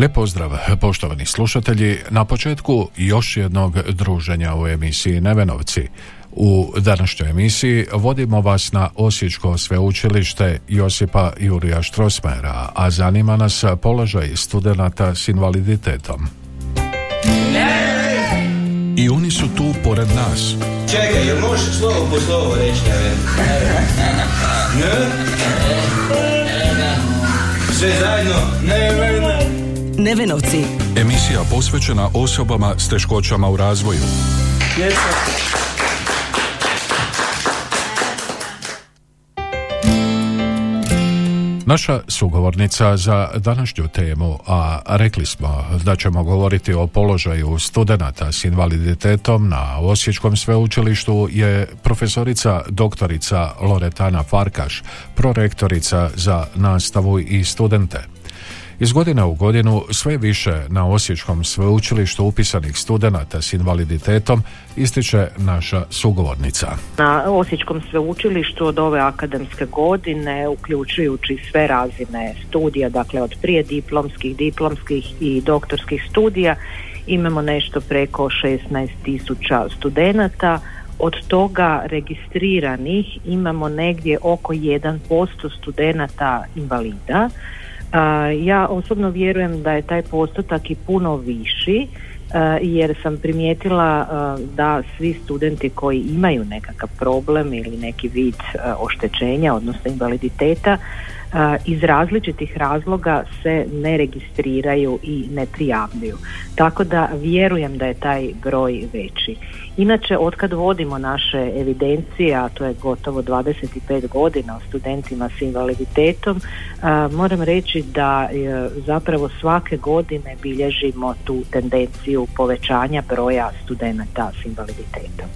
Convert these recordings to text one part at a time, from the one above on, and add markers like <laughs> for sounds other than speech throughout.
Lijep pozdrav, poštovani slušatelji. Na početku još jednog druženja u emisiji Nevenovci. U današnjoj emisiji vodimo vas na Osječko sveučilište Josipa Jurija Štrosmera, a zanima nas položaj studenata s invaliditetom. I oni su tu pored nas. Čekaj, jel možeš slovo po slovo reći, ne? Ne? Sve zajedno? Ne, ne, ne. Nevenovci. Emisija posvećena osobama s teškoćama u razvoju. Naša sugovornica za današnju temu, a rekli smo da ćemo govoriti o položaju studenata s invaliditetom na Osječkom sveučilištu je profesorica doktorica Loretana Farkaš, prorektorica za nastavu i studente. Iz godine u godinu sve više na Osječkom sveučilištu upisanih studenata s invaliditetom ističe naša sugovornica. Na Osječkom sveučilištu od ove akademske godine, uključujući sve razine studija, dakle od prije diplomskih, diplomskih i doktorskih studija, imamo nešto preko 16 tisuća studenata. Od toga registriranih imamo negdje oko 1% studenata invalida. Ja osobno vjerujem da je taj postotak i puno viši a, jer sam primijetila a, da svi studenti koji imaju nekakav problem ili neki vid a, oštećenja odnosno invaliditeta iz različitih razloga se ne registriraju i ne prijavljuju. Tako da vjerujem da je taj broj veći. Inače, otkad vodimo naše evidencije, a to je gotovo 25 godina o studentima s invaliditetom, moram reći da e, zapravo svake godine bilježimo tu tendenciju povećanja broja studenata s invaliditetom.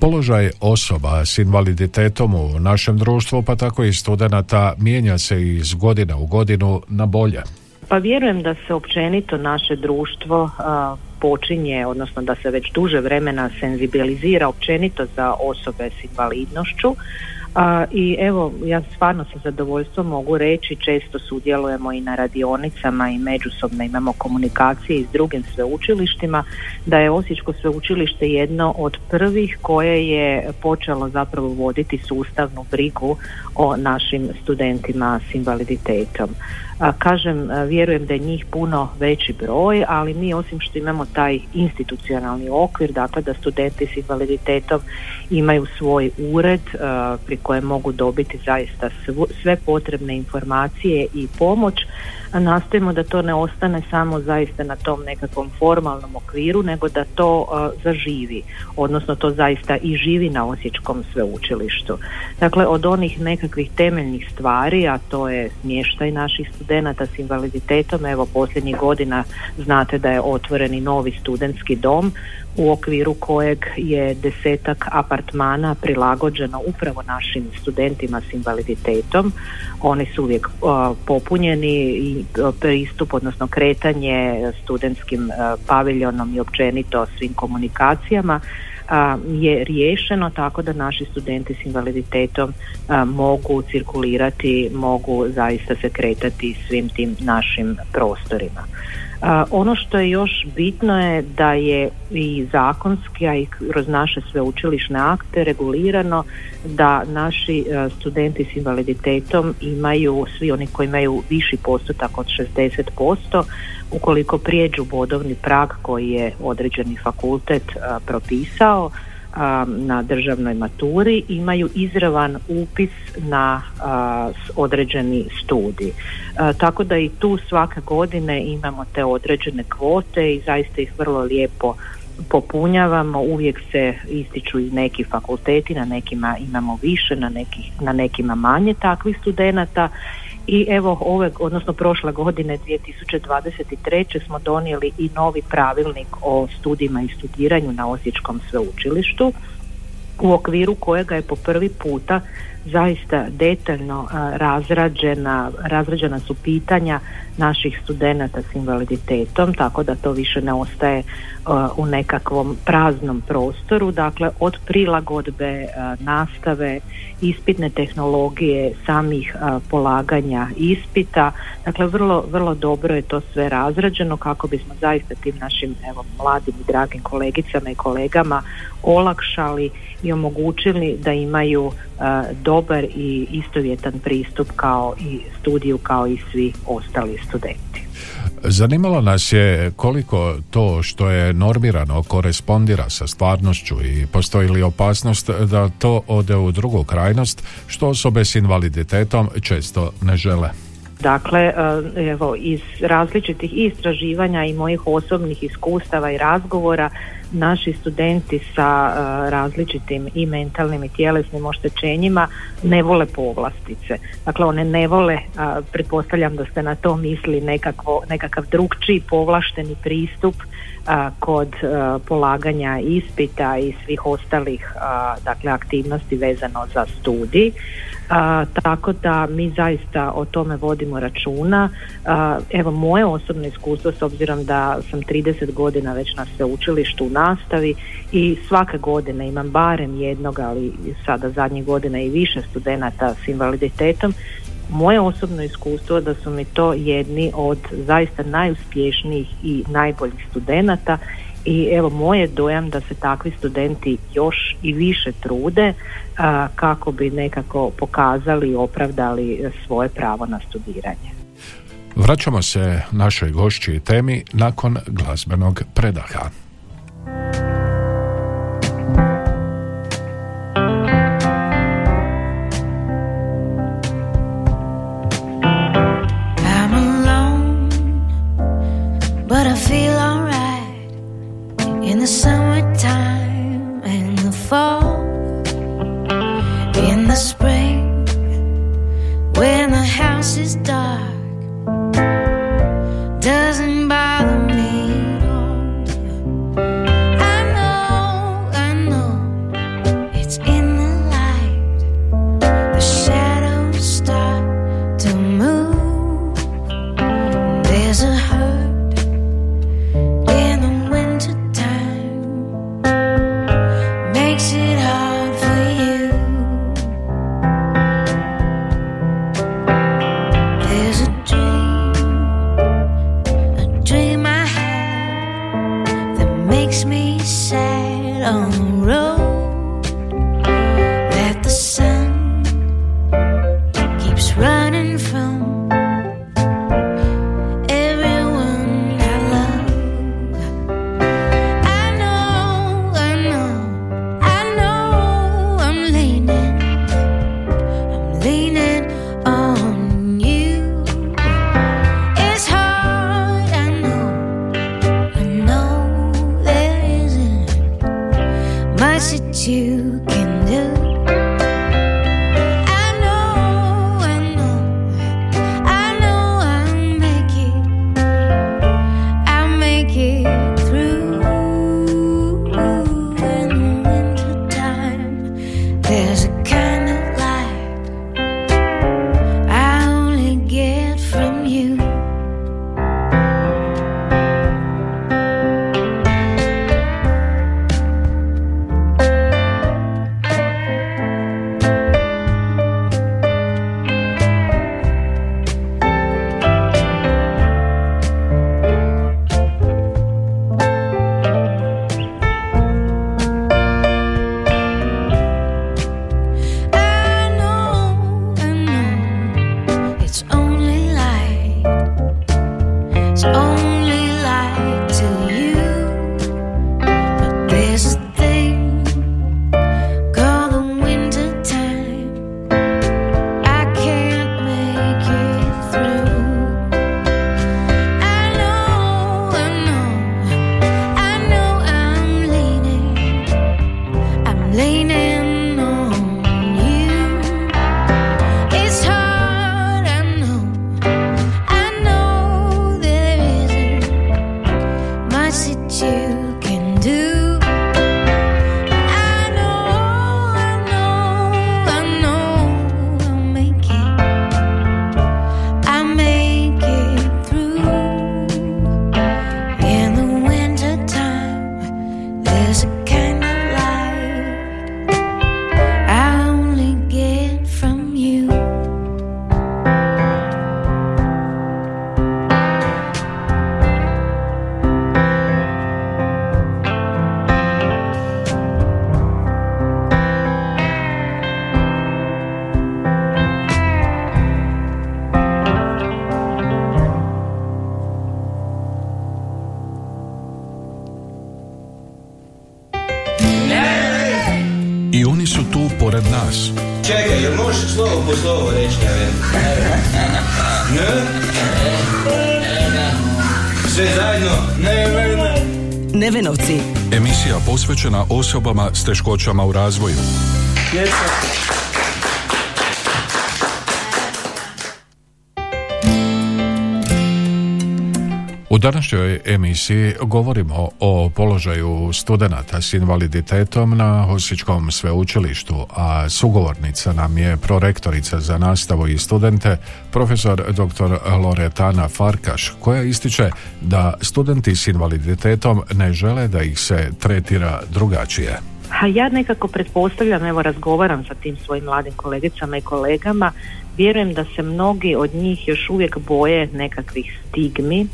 Položaj osoba s invaliditetom u našem društvu, pa tako i studenata, mijenja se iz godine u godinu na bolje. Pa vjerujem da se općenito naše društvo a, počinje, odnosno da se već duže vremena senzibilizira općenito za osobe s invalidnošću. A, I evo, ja stvarno sa zadovoljstvom mogu reći, često sudjelujemo i na radionicama i međusobno imamo komunikacije i s drugim sveučilištima, da je Osječko sveučilište jedno od prvih koje je počelo zapravo voditi sustavnu brigu o našim studentima s invaliditetom. Kažem, vjerujem da je njih puno veći broj, ali mi osim što imamo taj institucionalni okvir, dakle da studenti s invaliditetom imaju svoj ured pri kojem mogu dobiti zaista sve potrebne informacije i pomoć, nastojimo da to ne ostane samo zaista na tom nekakvom formalnom okviru, nego da to zaživi, odnosno to zaista i živi na Osječkom sveučilištu. Dakle, od onih nekakvih temeljnih stvari, a to je smještaj naših studenata s invaliditetom, evo posljednjih godina znate da je otvoreni novi studentski dom u okviru kojeg je desetak apartmana prilagođeno upravo našim studentima s invaliditetom. Oni su uvijek a, popunjeni i pristup, odnosno kretanje studentskim a, paviljonom i općenito svim komunikacijama a, je riješeno tako da naši studenti s invaliditetom a, mogu cirkulirati, mogu zaista se kretati svim tim našim prostorima. Ono što je još bitno je da je i zakonski, a i kroz naše sveučilišne akte regulirano da naši a, studenti s invaliditetom imaju, svi oni koji imaju viši postotak od 60%, ukoliko prijeđu bodovni prag koji je određeni fakultet a, propisao, a, na državnoj maturi imaju izravan upis na a, određeni studij. A, tako da i tu svake godine imamo te određene kvote i zaista ih vrlo lijepo popunjavamo, uvijek se ističu i neki fakulteti, na nekima imamo više, na, nekih, na nekima manje takvih studenata i evo ove, odnosno prošle godine 2023. smo donijeli i novi pravilnik o studijima i studiranju na Osječkom sveučilištu u okviru kojega je po prvi puta zaista detaljno razrađena, razrađena su pitanja naših studenata s invaliditetom, tako da to više ne ostaje u nekakvom praznom prostoru, dakle od prilagodbe nastave, ispitne tehnologije, samih polaganja ispita, dakle vrlo, vrlo dobro je to sve razrađeno kako bismo zaista tim našim evo, mladim i dragim kolegicama i kolegama olakšali i omogućili da imaju dobar i istovjetan pristup kao i studiju kao i svi ostali studenti. Zanimalo nas je koliko to što je normirano korespondira sa stvarnošću i postoji li opasnost da to ode u drugu krajnost što osobe s invaliditetom često ne žele. Dakle, e, evo, iz različitih istraživanja i mojih osobnih iskustava i razgovora naši studenti sa e, različitim i mentalnim i tjelesnim oštećenjima ne vole povlastice. Dakle, one ne vole, pretpostavljam da ste na to misli nekakvo, nekakav drugčiji povlašteni pristup kod polaganja ispita i svih ostalih dakle aktivnosti vezano za studij. tako da mi zaista o tome vodimo računa. evo moje osobno iskustvo s obzirom da sam 30 godina već na sveučilištu u nastavi i svake godine imam barem jednog, ali sada zadnjih godina i više studenata s invaliditetom moje osobno iskustvo da su mi to jedni od zaista najuspješnijih i najboljih studenata i evo moj dojam da se takvi studenti još i više trude kako bi nekako pokazali i opravdali svoje pravo na studiranje. Vraćamo se našoj gošći temi nakon glazbenog predaha. Možeš slovo reći, Neven? Ne? Sve zajedno? Ne, ne, Nevenovci. Emisija posvećena osobama s teškoćama u razvoju. U današnjoj emisiji govorimo o položaju studenata s invaliditetom na Osječkom sveučilištu, a sugovornica nam je prorektorica za nastavu i studente, profesor dr. Loretana Farkaš, koja ističe da studenti s invaliditetom ne žele da ih se tretira drugačije. A ja nekako pretpostavljam, evo razgovaram sa tim svojim mladim kolegicama i kolegama, vjerujem da se mnogi od njih još uvijek boje nekakvih stigmi,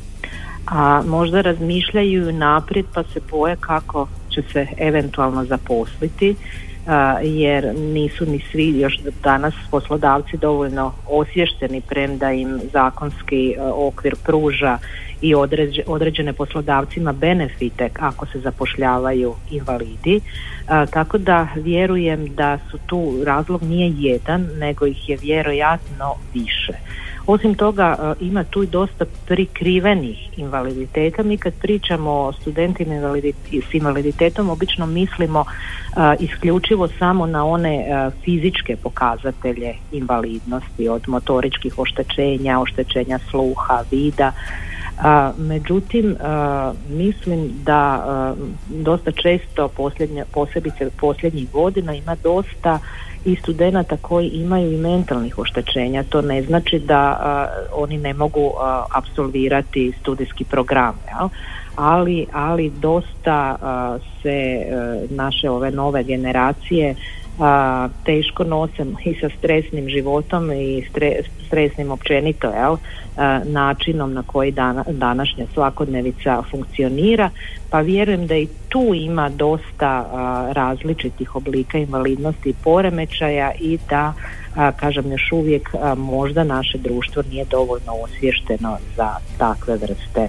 a možda razmišljaju naprijed pa se boje kako će se eventualno zaposliti jer nisu ni svi još danas poslodavci dovoljno osvješteni premda im zakonski a, okvir pruža i određe- određene poslodavcima benefite ako se zapošljavaju invalidi. A, tako da vjerujem da su tu razlog nije jedan, nego ih je vjerojatno više. Osim toga e, ima tu i dosta prikrivenih invaliditeta. Mi kad pričamo o studentima s invaliditetom obično mislimo e, isključivo samo na one e, fizičke pokazatelje invalidnosti od motoričkih oštećenja, oštećenja sluha, vida. A, međutim, a, mislim da a, dosta često posljednje, posebice posljednjih godina ima dosta i studenata koji imaju i mentalnih oštećenja. To ne znači da oni ne mogu a, apsolvirati studijski program, jel? ali ali dosta se e, naše ove nove generacije a, teško nose i sa stresnim životom i stre- stresnim općenito jel, a, načinom na koji dana, današnja svakodnevica funkcionira pa vjerujem da i tu ima dosta a, različitih oblika invalidnosti i poremećaja i da a, kažem još uvijek a, možda naše društvo nije dovoljno osvješteno za takve vrste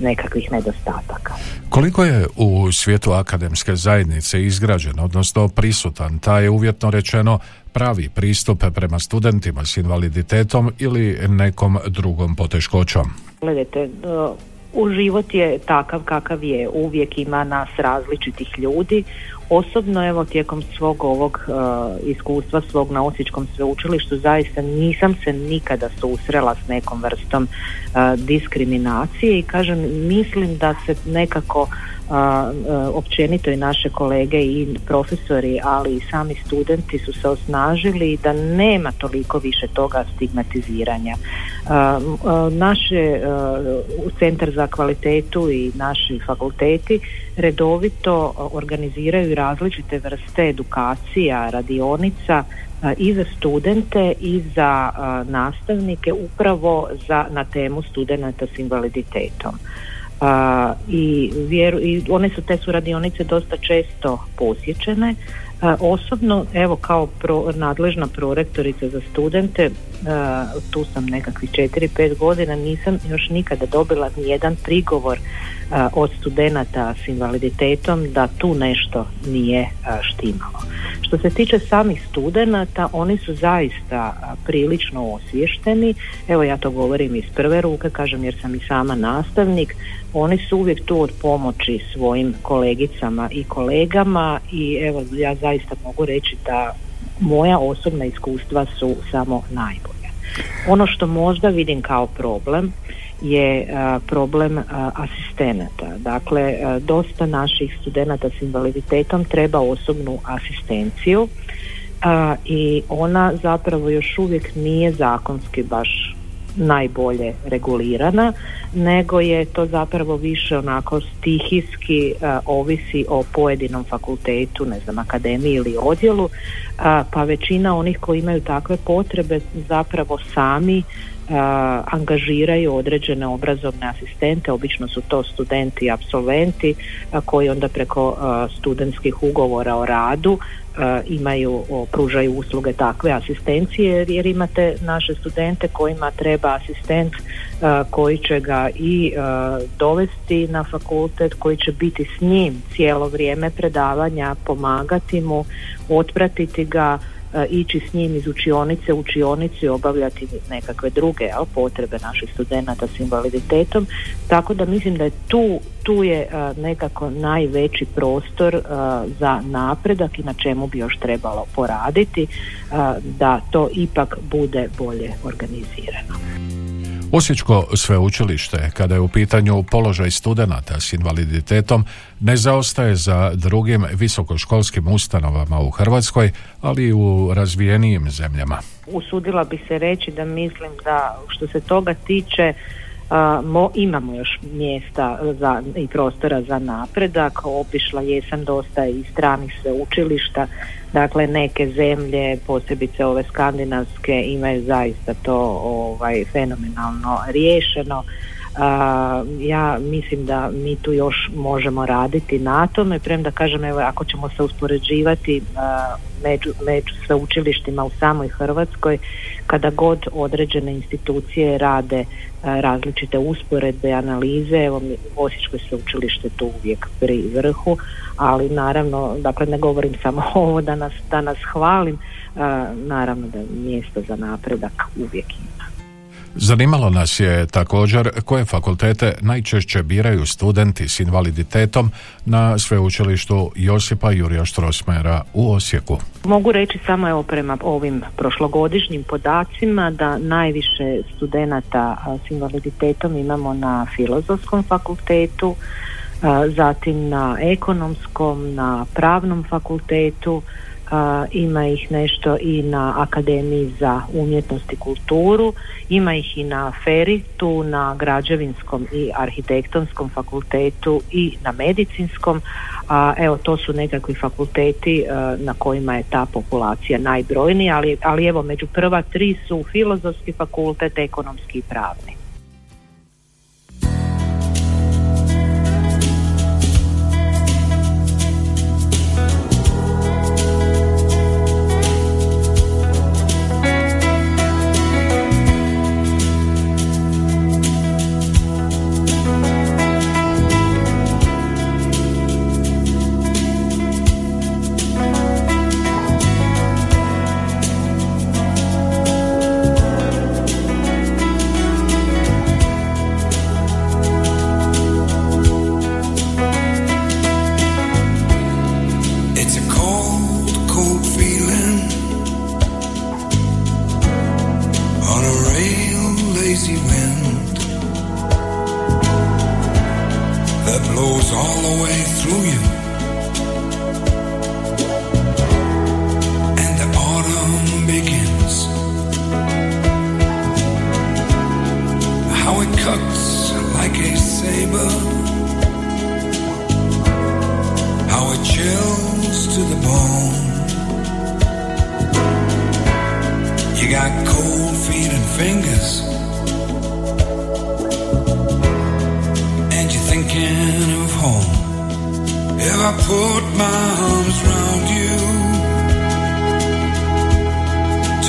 nekakvih nedostataka. Koliko je u svijetu akademske zajednice izgrađen, odnosno prisutan, taj uvjetno rečeno pravi pristup prema studentima s invaliditetom ili nekom drugom poteškoćom? Gledajte, u život je takav kakav je, uvijek ima nas različitih ljudi. Osobno evo tijekom svog ovog uh, iskustva svog na Osječkom sveučilištu zaista nisam se nikada susrela s nekom vrstom uh, diskriminacije i kažem mislim da se nekako a, a, općenito i naše kolege i profesori, ali i sami studenti su se osnažili da nema toliko više toga stigmatiziranja. A, naše a, u Centar za kvalitetu i naši fakulteti redovito organiziraju različite vrste edukacija, radionica i za studente i za nastavnike upravo za na temu studenata s invaliditetom. A, i, vjeru, i one su te su radionice dosta često posjećene. A, osobno, evo kao pro, nadležna prorektorica za studente, tu sam nekakvih 4-5 godina, nisam još nikada dobila ni jedan prigovor od studenata s invaliditetom da tu nešto nije štimalo. što se tiče samih studenata, oni su zaista prilično osvješteni. Evo ja to govorim iz prve ruke, kažem jer sam i sama nastavnik. Oni su uvijek tu od pomoći svojim kolegicama i kolegama i evo ja zaista mogu reći da moja osobna iskustva su samo najbolja. Ono što možda vidim kao problem je a, problem a, asistenata. Dakle, a, dosta naših studenata s invaliditetom treba osobnu asistenciju i ona zapravo još uvijek nije zakonski baš najbolje regulirana, nego je to zapravo više onako stihijski a, ovisi o pojedinom fakultetu, ne znam, akademiji ili odjelu, a, pa većina onih koji imaju takve potrebe zapravo sami a, angažiraju određene obrazovne asistente, obično su to studenti i absolventi koji onda preko studentskih ugovora o radu imaju, o, pružaju usluge takve asistencije jer, imate naše studente kojima treba asistent koji će ga i dovesti na fakultet, koji će biti s njim cijelo vrijeme predavanja, pomagati mu, otpratiti ga, ići s njim iz učionice u učionicu i obavljati nekakve druge jel, potrebe naših studenata s invaliditetom tako da mislim da je tu, tu je e, nekako najveći prostor e, za napredak i na čemu bi još trebalo poraditi e, da to ipak bude bolje organizirano. Osječko sveučilište, kada je u pitanju položaj studenata s invaliditetom, ne zaostaje za drugim visokoškolskim ustanovama u Hrvatskoj, ali i u razvijenijim zemljama. usudila bi se reći da mislim da što se toga tiče mo, imamo još mjesta za, i prostora za napredak. Obišla jesam dosta i stranih sveučilišta, dakle neke zemlje, posebice ove skandinavske, imaju zaista to ovaj fenomenalno riješeno. A, ja mislim da mi tu još možemo raditi na tome, premda kažem evo ako ćemo se uspoređivati među, među sveučilištima u samoj Hrvatskoj, kada god određene institucije rade različite usporedbe analize, evo mi, Osječko sveučilište tu uvijek pri vrhu, ali naravno, dakle ne govorim samo <laughs> ovo da nas, da nas hvalim, naravno da mjesto za napredak uvijek ima. Zanimalo nas je također koje fakultete najčešće biraju studenti s invaliditetom na sveučilištu Josipa Jurija Štrosmera u Osijeku. Mogu reći samo evo prema ovim prošlogodišnjim podacima da najviše studenata s invaliditetom imamo na filozofskom fakultetu, zatim na ekonomskom, na pravnom fakultetu, ima ih nešto i na Akademiji za umjetnost i kulturu, ima ih i na Feri, tu na građevinskom i arhitektonskom fakultetu i na medicinskom, a evo to su nekakvi fakulteti a, na kojima je ta populacija najbrojnija, ali, ali evo među prva tri su filozofski fakultet, ekonomski i pravni.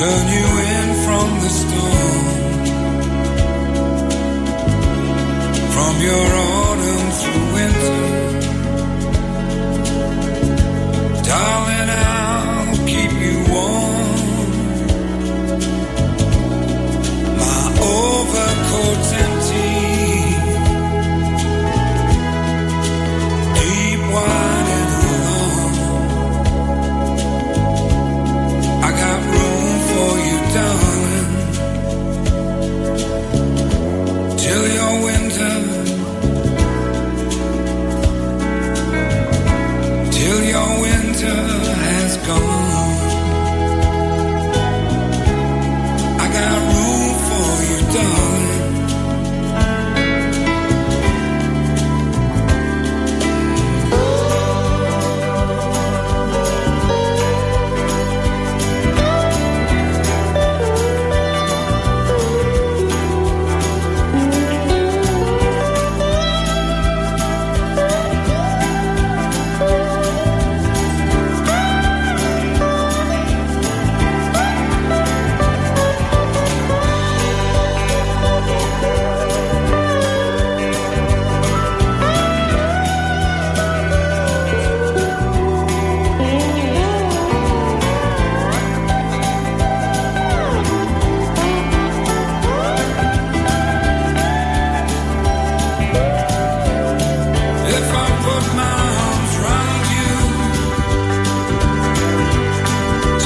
Turn you in from the storm,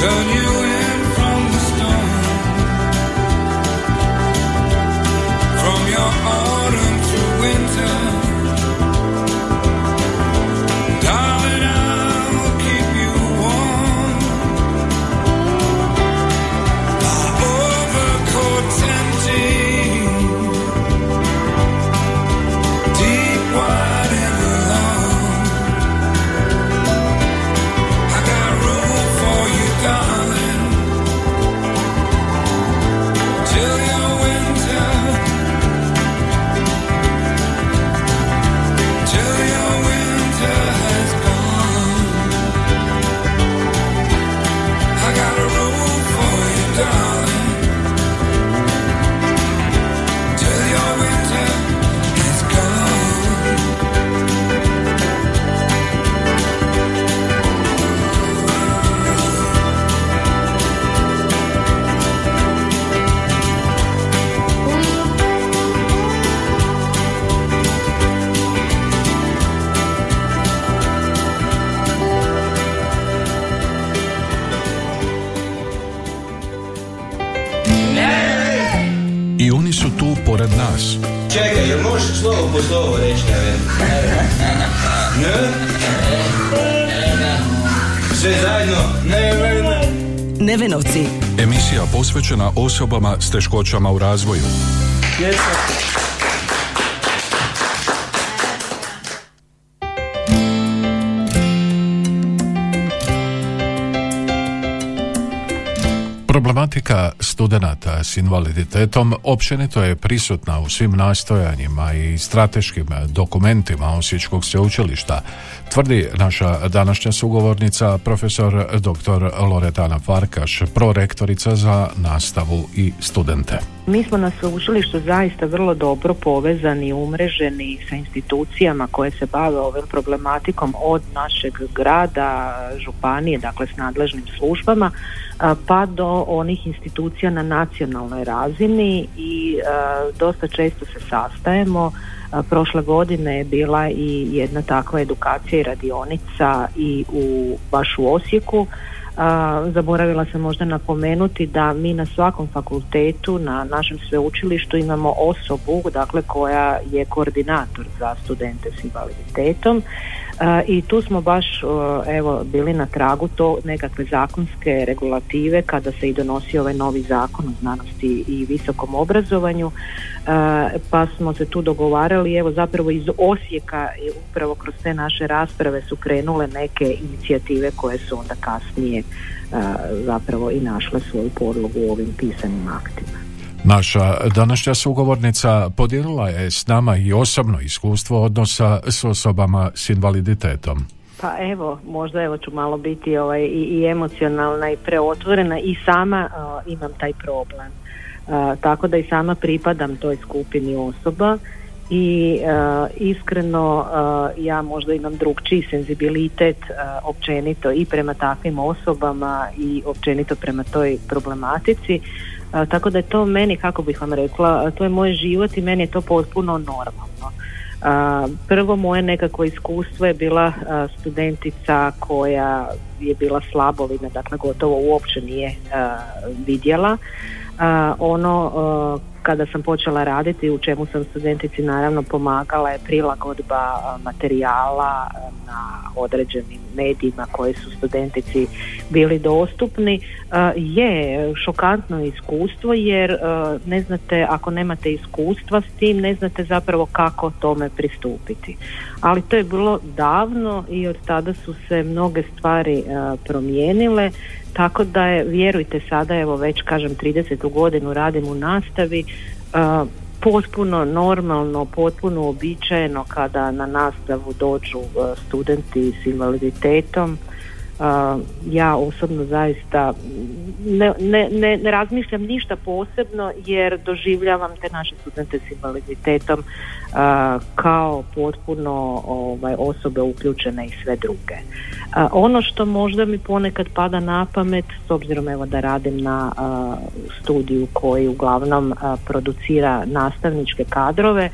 turn you you Nevenovci. Emisija posvećena osobama s teškoćama u razvoju. Problematika studenata s invaliditetom općenito je prisutna u svim nastojanjima i strateškim dokumentima Osječkog sveučilišta, tvrdi naša današnja sugovornica profesor dr. Loretana Farkaš, prorektorica za nastavu i studente. Mi smo na sveučilištu zaista vrlo dobro povezani i umreženi sa institucijama koje se bave ovim problematikom od našeg grada, županije, dakle s nadležnim službama, pa do onih institucija na nacionalnoj razini i dosta često se sastajemo. Prošle godine je bila i jedna takva edukacija i radionica i u baš u Osijeku. A, zaboravila sam možda napomenuti da mi na svakom fakultetu, na našem sveučilištu imamo osobu dakle koja je koordinator za studente s invaliditetom. A, i tu smo baš a, evo bili na tragu to nekakve zakonske regulative kada se i donosi ovaj novi zakon o znanosti i visokom obrazovanju pa smo se tu dogovarali evo zapravo iz Osijeka i upravo kroz te naše rasprave su krenule neke inicijative koje su onda kasnije a, zapravo i našle svoju podlogu u ovim pisanim aktima. Naša današnja sugovornica podijelila je s nama i osobno iskustvo odnosa s osobama s invaliditetom. Pa evo, možda evo ću malo biti ovaj, i, i emocionalna i preotvorena i sama uh, imam taj problem. Tako da i sama pripadam toj skupini osoba i iskreno ja možda imam drugčiji senzibilitet općenito i prema takvim osobama i općenito prema toj problematici. Tako da je to meni, kako bih vam rekla, to je moj život i meni je to potpuno normalno. Prvo moje nekako iskustvo je bila studentica koja je bila slabovidna, dakle gotovo uopće nije a, vidjela. A, ono a, kada sam počela raditi, u čemu sam studentici naravno pomagala je prilagodba a, materijala a, na određenim medijima koji su studentici bili dostupni a, je šokantno iskustvo jer ne znate, ako nemate iskustva s tim, ne znate zapravo kako tome pristupiti. Ali to je bilo davno i od tada su se mnoge stvari promijenile tako da je, vjerujte sada, evo već kažem 30. godinu radim u nastavi, potpuno normalno, potpuno uobičajeno kada na nastavu dođu a, studenti s invaliditetom. Ja osobno zaista ne, ne, ne, ne razmišljam ništa posebno jer doživljavam te naše studente s invaliditetom a, kao potpuno ovaj, osobe uključene i sve druge. A, ono što možda mi ponekad pada na pamet, s obzirom evo da radim na a, studiju koji uglavnom producira nastavničke kadrove,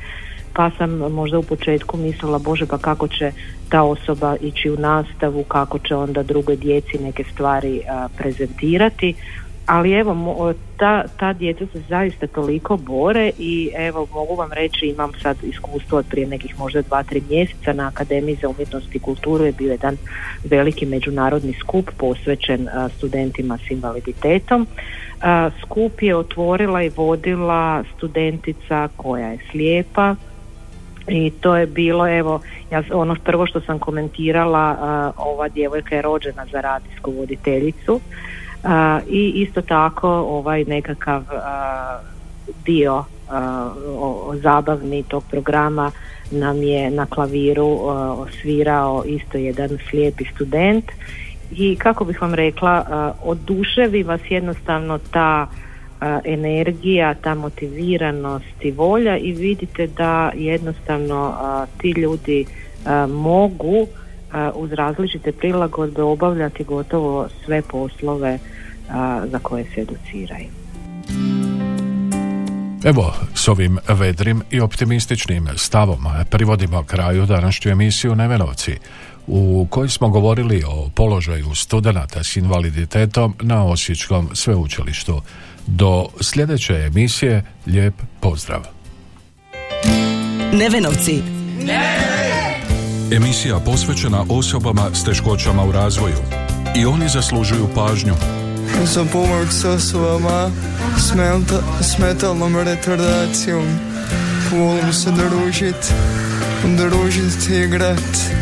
pa sam možda u početku mislila bože pa kako će ta osoba ići u nastavu, kako će onda drugoj djeci neke stvari a, prezentirati ali evo ta, ta djeca se zaista toliko bore i evo mogu vam reći imam sad iskustvo od prije nekih možda dva, tri mjeseca na Akademiji za umjetnost i kulturu je bio jedan veliki međunarodni skup posvećen a, studentima s invaliditetom. A, skup je otvorila i vodila studentica koja je slijepa, i to je bilo evo ja ono prvo što sam komentirala uh, ova djevojka je rođena za radijsku voditeljicu uh, i isto tako ovaj nekakav uh, dio o, o zabavni tog programa nam je na klaviru osvirao isto jedan slijepi student. I kako bih vam rekla oduševi vas jednostavno ta a, energija, ta motiviranost i volja i vidite da jednostavno a, ti ljudi a, mogu uz različite prilagodbe obavljati gotovo sve poslove za koje se educiraju. Evo, s ovim vedrim i optimističnim stavom privodimo kraju današnju emisiju Nevenovci, u kojoj smo govorili o položaju studenata s invaliditetom na Osječkom sveučilištu. Do sljedeće emisije lijep pozdrav. Nevenovci. Emisija posvećena osobama s teškoćama u razvoju. I oni zaslužuju pažnju. Za pomoć s osobama smelta, s metalnom retardacijom. Volim se družit, družit i igrat.